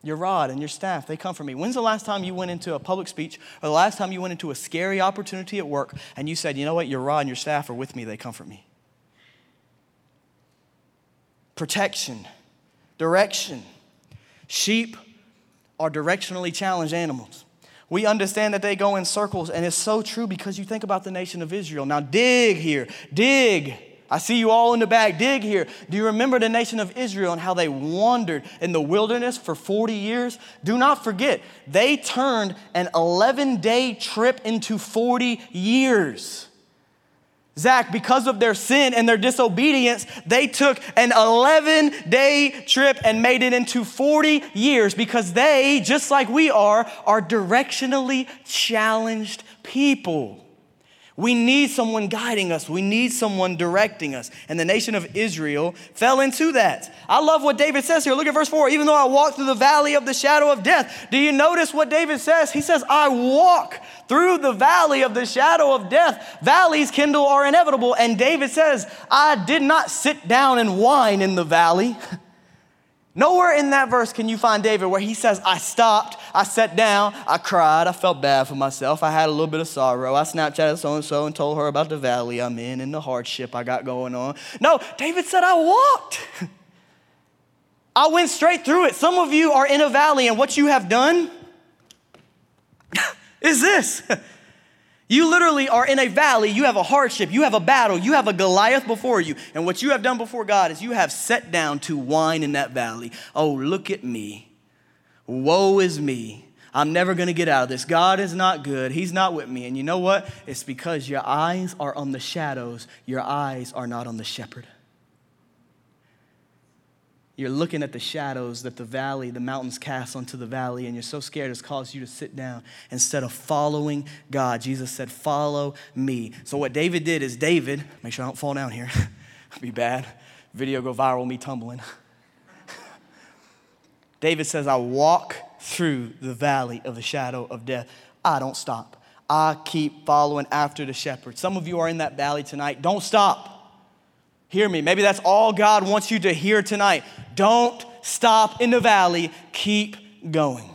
Your rod and your staff, they come from me. When's the last time you went into a public speech or the last time you went into a scary opportunity at work and you said, you know what, your rod and your staff are with me, they comfort me? Protection, direction. Sheep are directionally challenged animals. We understand that they go in circles, and it's so true because you think about the nation of Israel. Now, dig here, dig I see you all in the back. Dig here. Do you remember the nation of Israel and how they wandered in the wilderness for 40 years? Do not forget, they turned an 11 day trip into 40 years. Zach, because of their sin and their disobedience, they took an 11 day trip and made it into 40 years because they, just like we are, are directionally challenged people. We need someone guiding us. We need someone directing us. And the nation of Israel fell into that. I love what David says here. Look at verse 4. Even though I walk through the valley of the shadow of death. Do you notice what David says? He says, I walk through the valley of the shadow of death. Valleys, Kendall, are inevitable. And David says, I did not sit down and whine in the valley. Nowhere in that verse can you find David where he says, I stopped, I sat down, I cried, I felt bad for myself, I had a little bit of sorrow, I Snapchatted so and so and told her about the valley I'm in and the hardship I got going on. No, David said, I walked. I went straight through it. Some of you are in a valley, and what you have done is this. You literally are in a valley, you have a hardship, you have a battle, you have a Goliath before you. And what you have done before God is you have sat down to whine in that valley. Oh, look at me. Woe is me. I'm never going to get out of this. God is not good. He's not with me. And you know what? It's because your eyes are on the shadows, your eyes are not on the shepherd. You're looking at the shadows that the valley, the mountains cast onto the valley, and you're so scared it's caused you to sit down instead of following God. Jesus said, Follow me. So, what David did is, David, make sure I don't fall down here, be bad. Video go viral, me tumbling. David says, I walk through the valley of the shadow of death. I don't stop. I keep following after the shepherd. Some of you are in that valley tonight. Don't stop. Hear me. Maybe that's all God wants you to hear tonight. Don't stop in the valley. Keep going.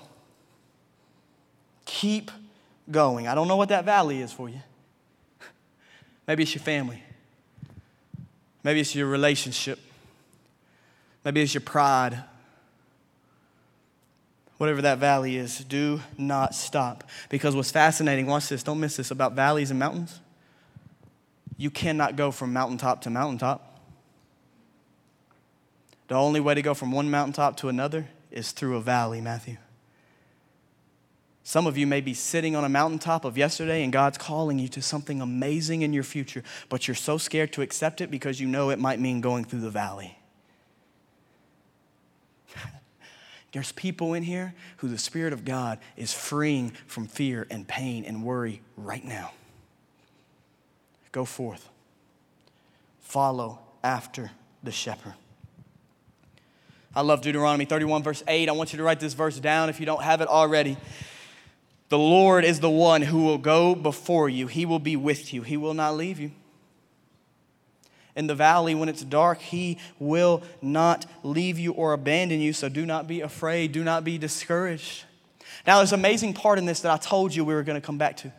Keep going. I don't know what that valley is for you. Maybe it's your family. Maybe it's your relationship. Maybe it's your pride. Whatever that valley is, do not stop. Because what's fascinating, watch this, don't miss this about valleys and mountains. You cannot go from mountaintop to mountaintop. The only way to go from one mountaintop to another is through a valley, Matthew. Some of you may be sitting on a mountaintop of yesterday and God's calling you to something amazing in your future, but you're so scared to accept it because you know it might mean going through the valley. There's people in here who the Spirit of God is freeing from fear and pain and worry right now. Go forth, follow after the shepherd. I love Deuteronomy 31, verse 8. I want you to write this verse down if you don't have it already. The Lord is the one who will go before you, He will be with you, He will not leave you. in the valley when it's dark. He will not leave you or abandon you. So do not be afraid. Do not be discouraged. Now, there's an amazing part in this that I told you we were going to come back to.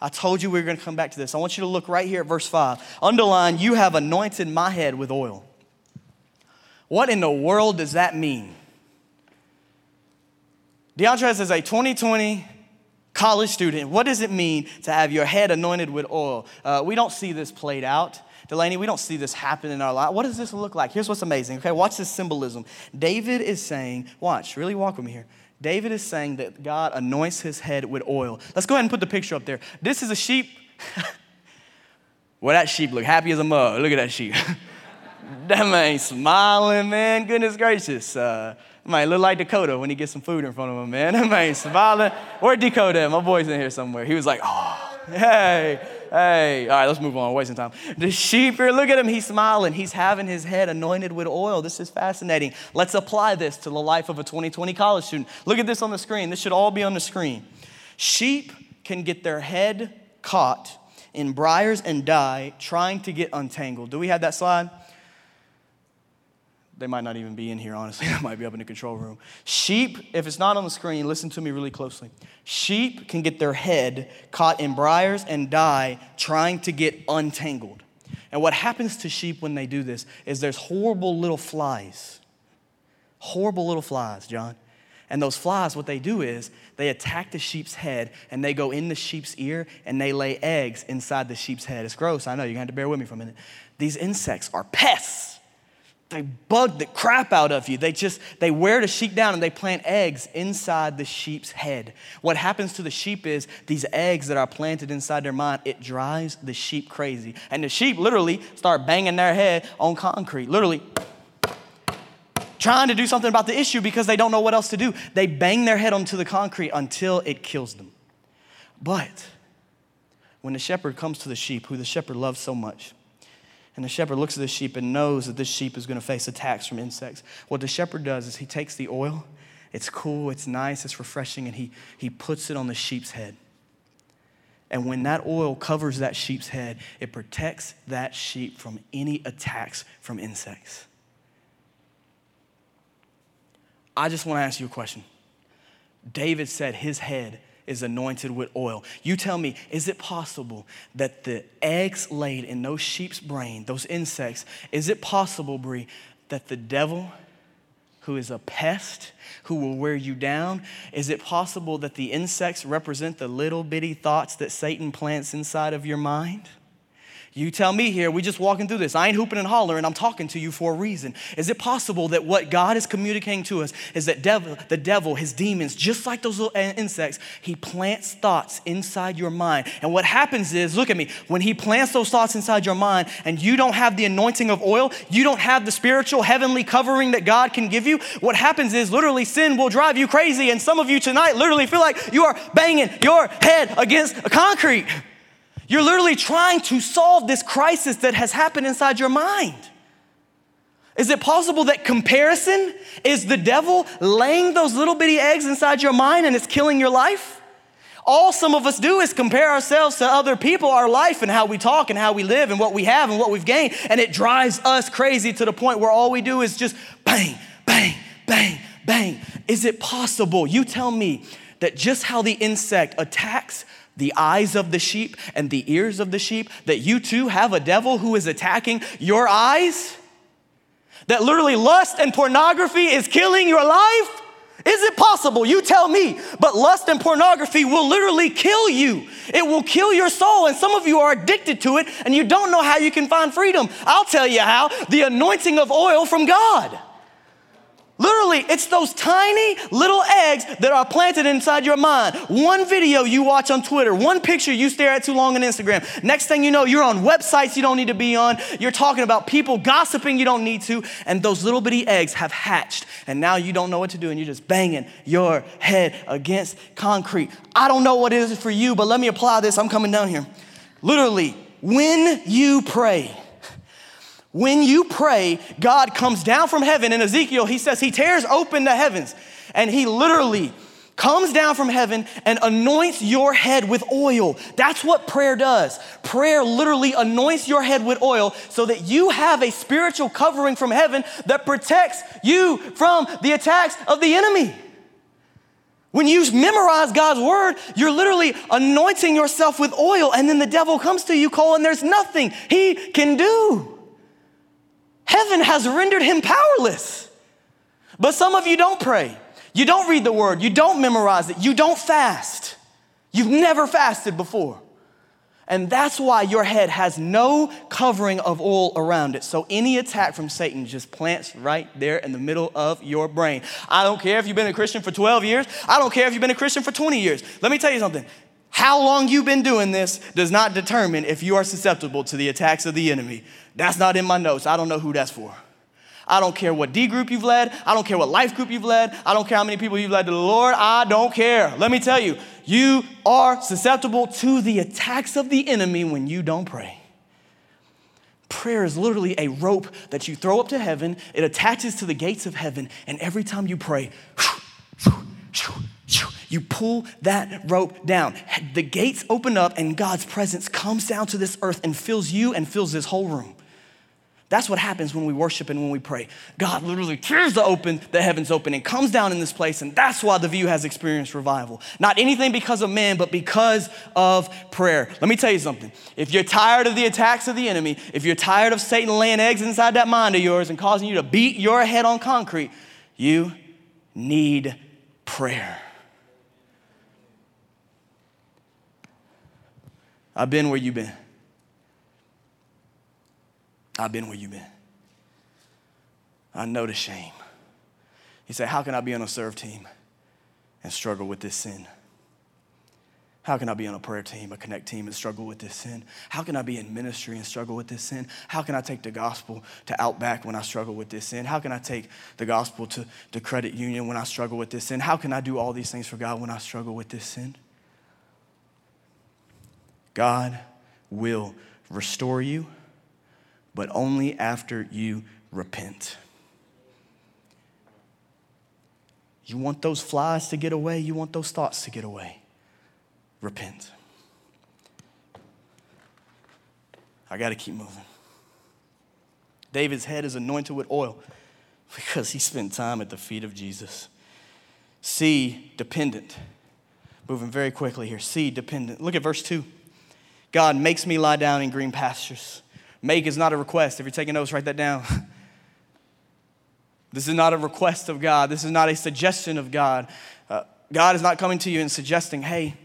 I told you we were going to come back to this. I want you to look right here at verse 5. Underline, you have anointed my head with oil. What in the world does that mean? DeAndres is a 2020 college student. What does it mean to have your head anointed with oil? Uh, we don't see this played out. Delaney, we don't see this happen in our life. What does this look like? Here's what's amazing. Okay, watch this symbolism. David is saying, watch, really walk with me here. David is saying that God anoints his head with oil. Let's go ahead and put the picture up there. This is a sheep. well, that sheep look happy as a mug. Look at that sheep. that man smiling, man. Goodness gracious. Uh, might look like Dakota when he gets some food in front of him, man. That man smiling. Where Dakota? My boy's in here somewhere. He was like, oh, hey, hey. All right, let's move on. Wasting time. The sheep here, look at him. He's smiling. He's having his head anointed with oil. This is fascinating. Let's apply this to the life of a 2020 college student. Look at this on the screen. This should all be on the screen. Sheep can get their head caught in briars and die trying to get untangled. Do we have that slide? They might not even be in here, honestly. They might be up in the control room. Sheep, if it's not on the screen, listen to me really closely. Sheep can get their head caught in briars and die trying to get untangled. And what happens to sheep when they do this is there's horrible little flies. Horrible little flies, John. And those flies, what they do is they attack the sheep's head and they go in the sheep's ear and they lay eggs inside the sheep's head. It's gross, I know, you're gonna have to bear with me for a minute. These insects are pests they bug the crap out of you. They just, they wear the sheep down and they plant eggs inside the sheep's head. What happens to the sheep is these eggs that are planted inside their mind, it drives the sheep crazy. And the sheep literally start banging their head on concrete, literally trying to do something about the issue because they don't know what else to do. They bang their head onto the concrete until it kills them. But when the shepherd comes to the sheep, who the shepherd loves so much, and the shepherd looks at the sheep and knows that this sheep is going to face attacks from insects. What the shepherd does is he takes the oil, it's cool, it's nice, it's refreshing, and he, he puts it on the sheep's head. And when that oil covers that sheep's head, it protects that sheep from any attacks from insects. I just want to ask you a question. David said his head is anointed with oil. You tell me, is it possible that the eggs laid in those sheep's brain, those insects, is it possible, Brie, that the devil, who is a pest, who will wear you down, is it possible that the insects represent the little bitty thoughts that Satan plants inside of your mind? You tell me here, we just walking through this. I ain't hooping and hollering, I'm talking to you for a reason. Is it possible that what God is communicating to us is that devil, the devil, his demons, just like those little insects, he plants thoughts inside your mind. And what happens is, look at me, when he plants those thoughts inside your mind and you don't have the anointing of oil, you don't have the spiritual heavenly covering that God can give you, what happens is literally sin will drive you crazy. And some of you tonight literally feel like you are banging your head against a concrete. You're literally trying to solve this crisis that has happened inside your mind. Is it possible that comparison is the devil laying those little bitty eggs inside your mind and it's killing your life? All some of us do is compare ourselves to other people, our life, and how we talk and how we live and what we have and what we've gained. And it drives us crazy to the point where all we do is just bang, bang, bang, bang. Is it possible? You tell me that just how the insect attacks the eyes of the sheep and the ears of the sheep, that you too have a devil who is attacking your eyes? That literally lust and pornography is killing your life? Is it possible? You tell me. But lust and pornography will literally kill you. It will kill your soul. And some of you are addicted to it and you don't know how you can find freedom. I'll tell you how the anointing of oil from God. Literally, it's those tiny little eggs that are planted inside your mind. One video you watch on Twitter, one picture you stare at too long on Instagram. Next thing you know, you're on websites you don't need to be on. You're talking about people gossiping you don't need to. And those little bitty eggs have hatched. And now you don't know what to do and you're just banging your head against concrete. I don't know what it is for you, but let me apply this. I'm coming down here. Literally, when you pray, when you pray, God comes down from heaven. In Ezekiel, he says he tears open the heavens and he literally comes down from heaven and anoints your head with oil. That's what prayer does. Prayer literally anoints your head with oil so that you have a spiritual covering from heaven that protects you from the attacks of the enemy. When you memorize God's word, you're literally anointing yourself with oil, and then the devil comes to you, Cole, and there's nothing he can do. Heaven has rendered him powerless. But some of you don't pray. You don't read the word. You don't memorize it. You don't fast. You've never fasted before. And that's why your head has no covering of oil around it. So any attack from Satan just plants right there in the middle of your brain. I don't care if you've been a Christian for 12 years. I don't care if you've been a Christian for 20 years. Let me tell you something. How long you've been doing this does not determine if you are susceptible to the attacks of the enemy. That's not in my notes. I don't know who that's for. I don't care what D group you've led. I don't care what life group you've led. I don't care how many people you've led to the Lord. I don't care. Let me tell you, you are susceptible to the attacks of the enemy when you don't pray. Prayer is literally a rope that you throw up to heaven, it attaches to the gates of heaven, and every time you pray, you pull that rope down. The gates open up, and God's presence comes down to this earth and fills you and fills this whole room. That's what happens when we worship and when we pray. God literally tears the open, the heavens open, and comes down in this place, and that's why the Vue has experienced revival. Not anything because of man, but because of prayer. Let me tell you something. If you're tired of the attacks of the enemy, if you're tired of Satan laying eggs inside that mind of yours and causing you to beat your head on concrete, you need prayer. I've been where you've been. I've been where you've been. I know the shame. He said, How can I be on a serve team and struggle with this sin? How can I be on a prayer team, a connect team, and struggle with this sin? How can I be in ministry and struggle with this sin? How can I take the gospel to Outback when I struggle with this sin? How can I take the gospel to the credit union when I struggle with this sin? How can I do all these things for God when I struggle with this sin? God will restore you but only after you repent. You want those flies to get away, you want those thoughts to get away. Repent. I got to keep moving. David's head is anointed with oil because he spent time at the feet of Jesus. C, dependent. Moving very quickly here. C, dependent. Look at verse 2. God makes me lie down in green pastures. Make is not a request. If you're taking notes, write that down. this is not a request of God. This is not a suggestion of God. Uh, God is not coming to you and suggesting, hey,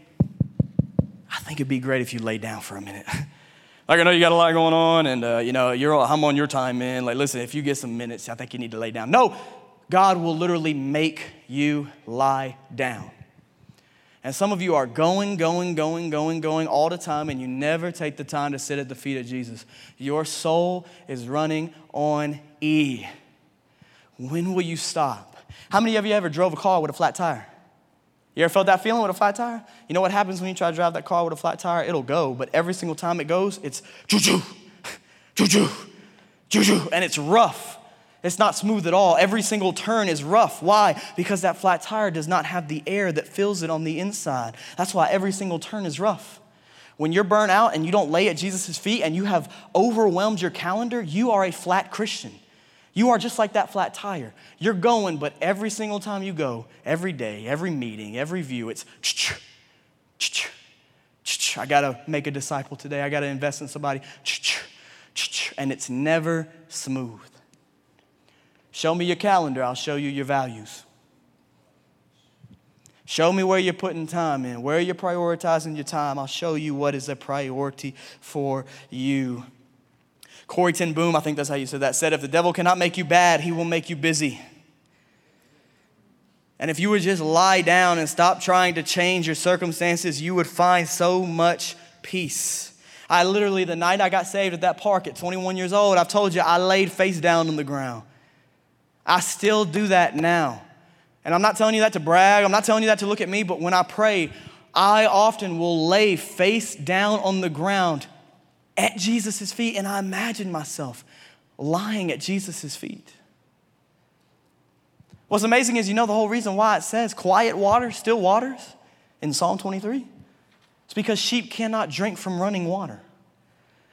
think it'd be great if you lay down for a minute. like I know you got a lot going on, and uh, you know you're I'm on your time, man. Like listen, if you get some minutes, I think you need to lay down. No, God will literally make you lie down. And some of you are going, going, going, going, going all the time, and you never take the time to sit at the feet of Jesus. Your soul is running on E. When will you stop? How many of you ever drove a car with a flat tire? You ever felt that feeling with a flat tire? You know what happens when you try to drive that car with a flat tire? It'll go, but every single time it goes, it's choo choo, choo choo, choo choo, and it's rough. It's not smooth at all. Every single turn is rough. Why? Because that flat tire does not have the air that fills it on the inside. That's why every single turn is rough. When you're burnt out and you don't lay at Jesus' feet and you have overwhelmed your calendar, you are a flat Christian. You are just like that flat tire. You're going, but every single time you go, every day, every meeting, every view, it's I gotta make a disciple today. I gotta invest in somebody. And it's never smooth. Show me your calendar, I'll show you your values. Show me where you're putting time in, where you're prioritizing your time. I'll show you what is a priority for you. Corrie ten Boom, I think that's how you said that, said, If the devil cannot make you bad, he will make you busy. And if you would just lie down and stop trying to change your circumstances, you would find so much peace. I literally, the night I got saved at that park at 21 years old, I've told you, I laid face down on the ground. I still do that now. And I'm not telling you that to brag, I'm not telling you that to look at me, but when I pray, I often will lay face down on the ground at Jesus' feet, and I imagine myself lying at Jesus' feet. What's amazing is you know the whole reason why it says quiet water, still waters in Psalm 23? It's because sheep cannot drink from running water.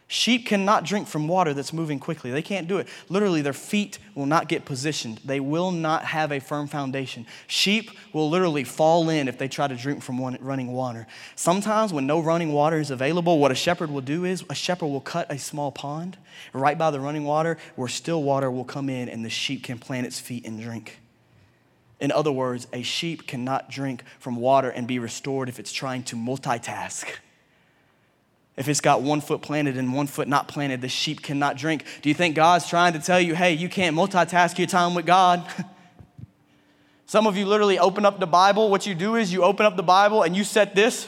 Sheep cannot drink from water that's moving quickly. They can't do it. Literally, their feet will not get positioned. They will not have a firm foundation. Sheep will literally fall in if they try to drink from running water. Sometimes, when no running water is available, what a shepherd will do is a shepherd will cut a small pond right by the running water where still water will come in and the sheep can plant its feet and drink. In other words, a sheep cannot drink from water and be restored if it's trying to multitask. If it's got one foot planted and one foot not planted, the sheep cannot drink. Do you think God's trying to tell you, hey, you can't multitask your time with God? Some of you literally open up the Bible. What you do is you open up the Bible and you set this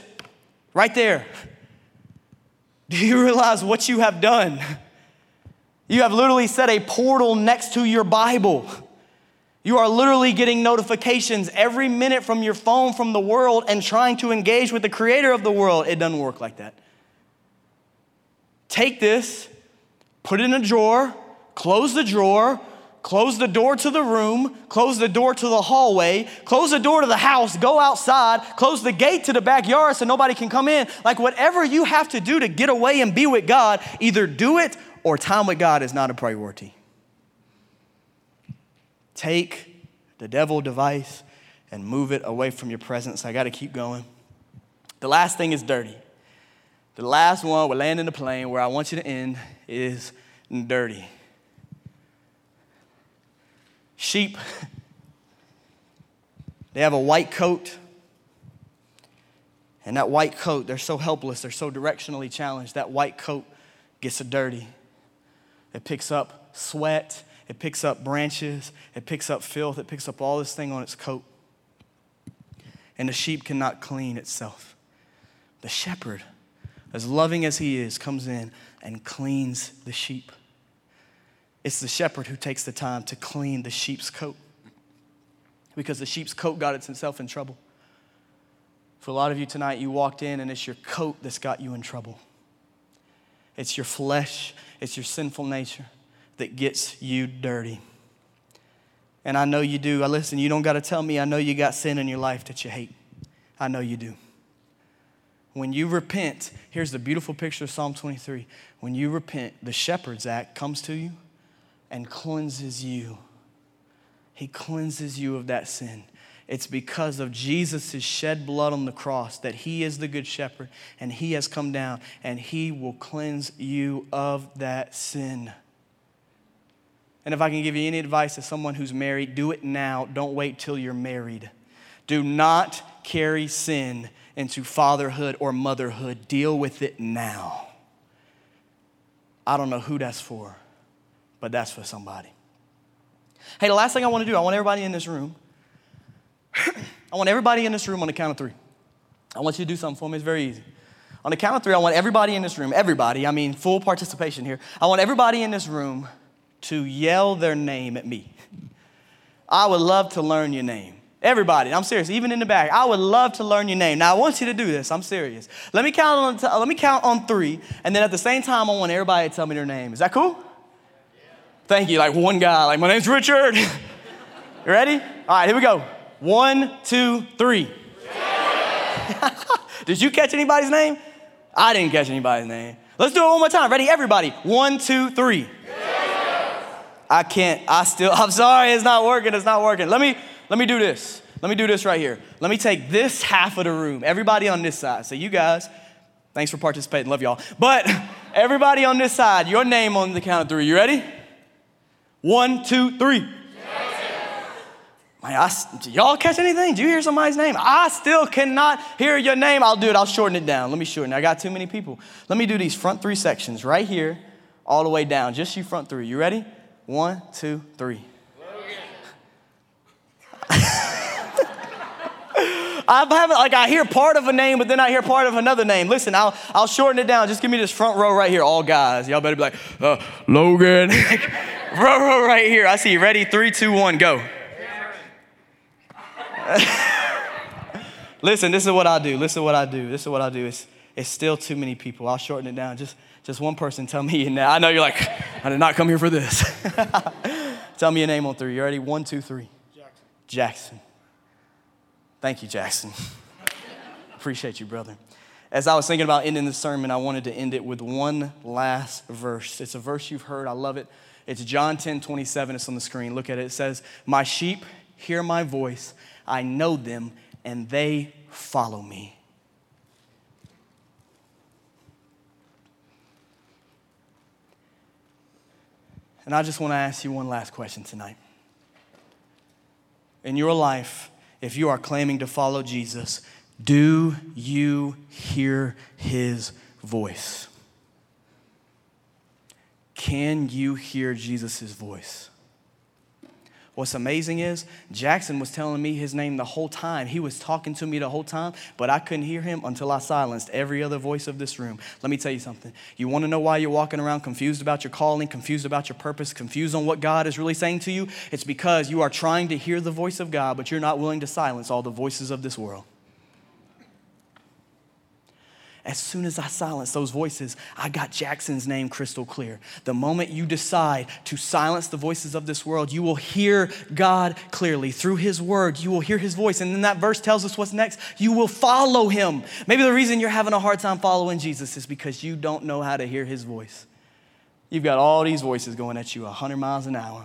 right there. Do you realize what you have done? You have literally set a portal next to your Bible. You are literally getting notifications every minute from your phone from the world and trying to engage with the creator of the world. It doesn't work like that. Take this, put it in a drawer, close the drawer, close the door to the room, close the door to the hallway, close the door to the house, go outside, close the gate to the backyard so nobody can come in. Like whatever you have to do to get away and be with God, either do it or time with God is not a priority. Take the devil device and move it away from your presence. I got to keep going. The last thing is dirty. The last one, we're landing the plane where I want you to end, is dirty. Sheep, they have a white coat. And that white coat, they're so helpless, they're so directionally challenged. That white coat gets dirty. It picks up sweat, it picks up branches, it picks up filth, it picks up all this thing on its coat. And the sheep cannot clean itself. The shepherd, as loving as he is, comes in and cleans the sheep. It's the shepherd who takes the time to clean the sheep's coat because the sheep's coat got itself in trouble. For a lot of you tonight, you walked in and it's your coat that's got you in trouble. It's your flesh, it's your sinful nature that gets you dirty. And I know you do. I listen, you don't got to tell me. I know you got sin in your life that you hate. I know you do. When you repent, here's the beautiful picture of Psalm 23. When you repent, the shepherd's act comes to you and cleanses you. He cleanses you of that sin. It's because of Jesus' shed blood on the cross that He is the good shepherd and He has come down and He will cleanse you of that sin. And if I can give you any advice as someone who's married, do it now. Don't wait till you're married. Do not carry sin into fatherhood or motherhood. Deal with it now. I don't know who that's for, but that's for somebody. Hey, the last thing I want to do, I want everybody in this room, I want everybody in this room on the count of three. I want you to do something for me. It's very easy. On the count of three, I want everybody in this room, everybody, I mean full participation here. I want everybody in this room to yell their name at me. I would love to learn your name. Everybody, I'm serious, even in the back. I would love to learn your name. Now, I want you to do this. I'm serious. Let me count on, t- let me count on three, and then at the same time, I want everybody to tell me their name. Is that cool? Yeah. Thank you. Like one guy, like, my name's Richard. you ready? All right, here we go. One, two, three. Did you catch anybody's name? I didn't catch anybody's name. Let's do it one more time. Ready, everybody? One, two, three. Yeah. I can't, I still, I'm sorry, it's not working, it's not working. Let me, let me do this. Let me do this right here. Let me take this half of the room, everybody on this side. So, you guys, thanks for participating. Love y'all. But everybody on this side, your name on the count of three. You ready? One, two, three. I, y'all catch anything? Do you hear somebody's name? I still cannot hear your name. I'll do it. I'll shorten it down. Let me shorten. I got too many people. Let me do these front three sections right here, all the way down. Just you front three. You ready? One, two, three. I'm having, like, I hear part of a name, but then I hear part of another name. Listen, I'll, I'll shorten it down. Just give me this front row right here, all guys. Y'all better be like, uh, Logan. row, row right here. I see you. Ready? Three, two, one, go. Listen, this is what I do. Listen what I do. This is what I do. It's, it's still too many people. I'll shorten it down. Just, just one person tell me. And I know you're like, I did not come here for this. tell me your name on three. You ready? One, two, three. Jackson. Thank you, Jackson. Appreciate you, brother. As I was thinking about ending the sermon, I wanted to end it with one last verse. It's a verse you've heard, I love it. It's John 10 27. It's on the screen. Look at it. It says, My sheep hear my voice, I know them, and they follow me. And I just want to ask you one last question tonight. In your life, if you are claiming to follow Jesus, do you hear his voice? Can you hear Jesus' voice? What's amazing is Jackson was telling me his name the whole time. He was talking to me the whole time, but I couldn't hear him until I silenced every other voice of this room. Let me tell you something. You want to know why you're walking around confused about your calling, confused about your purpose, confused on what God is really saying to you? It's because you are trying to hear the voice of God, but you're not willing to silence all the voices of this world. As soon as I silenced those voices, I got Jackson's name crystal clear. The moment you decide to silence the voices of this world, you will hear God clearly. Through His word, you will hear His voice. And then that verse tells us what's next. You will follow Him. Maybe the reason you're having a hard time following Jesus is because you don't know how to hear His voice. You've got all these voices going at you 100 miles an hour.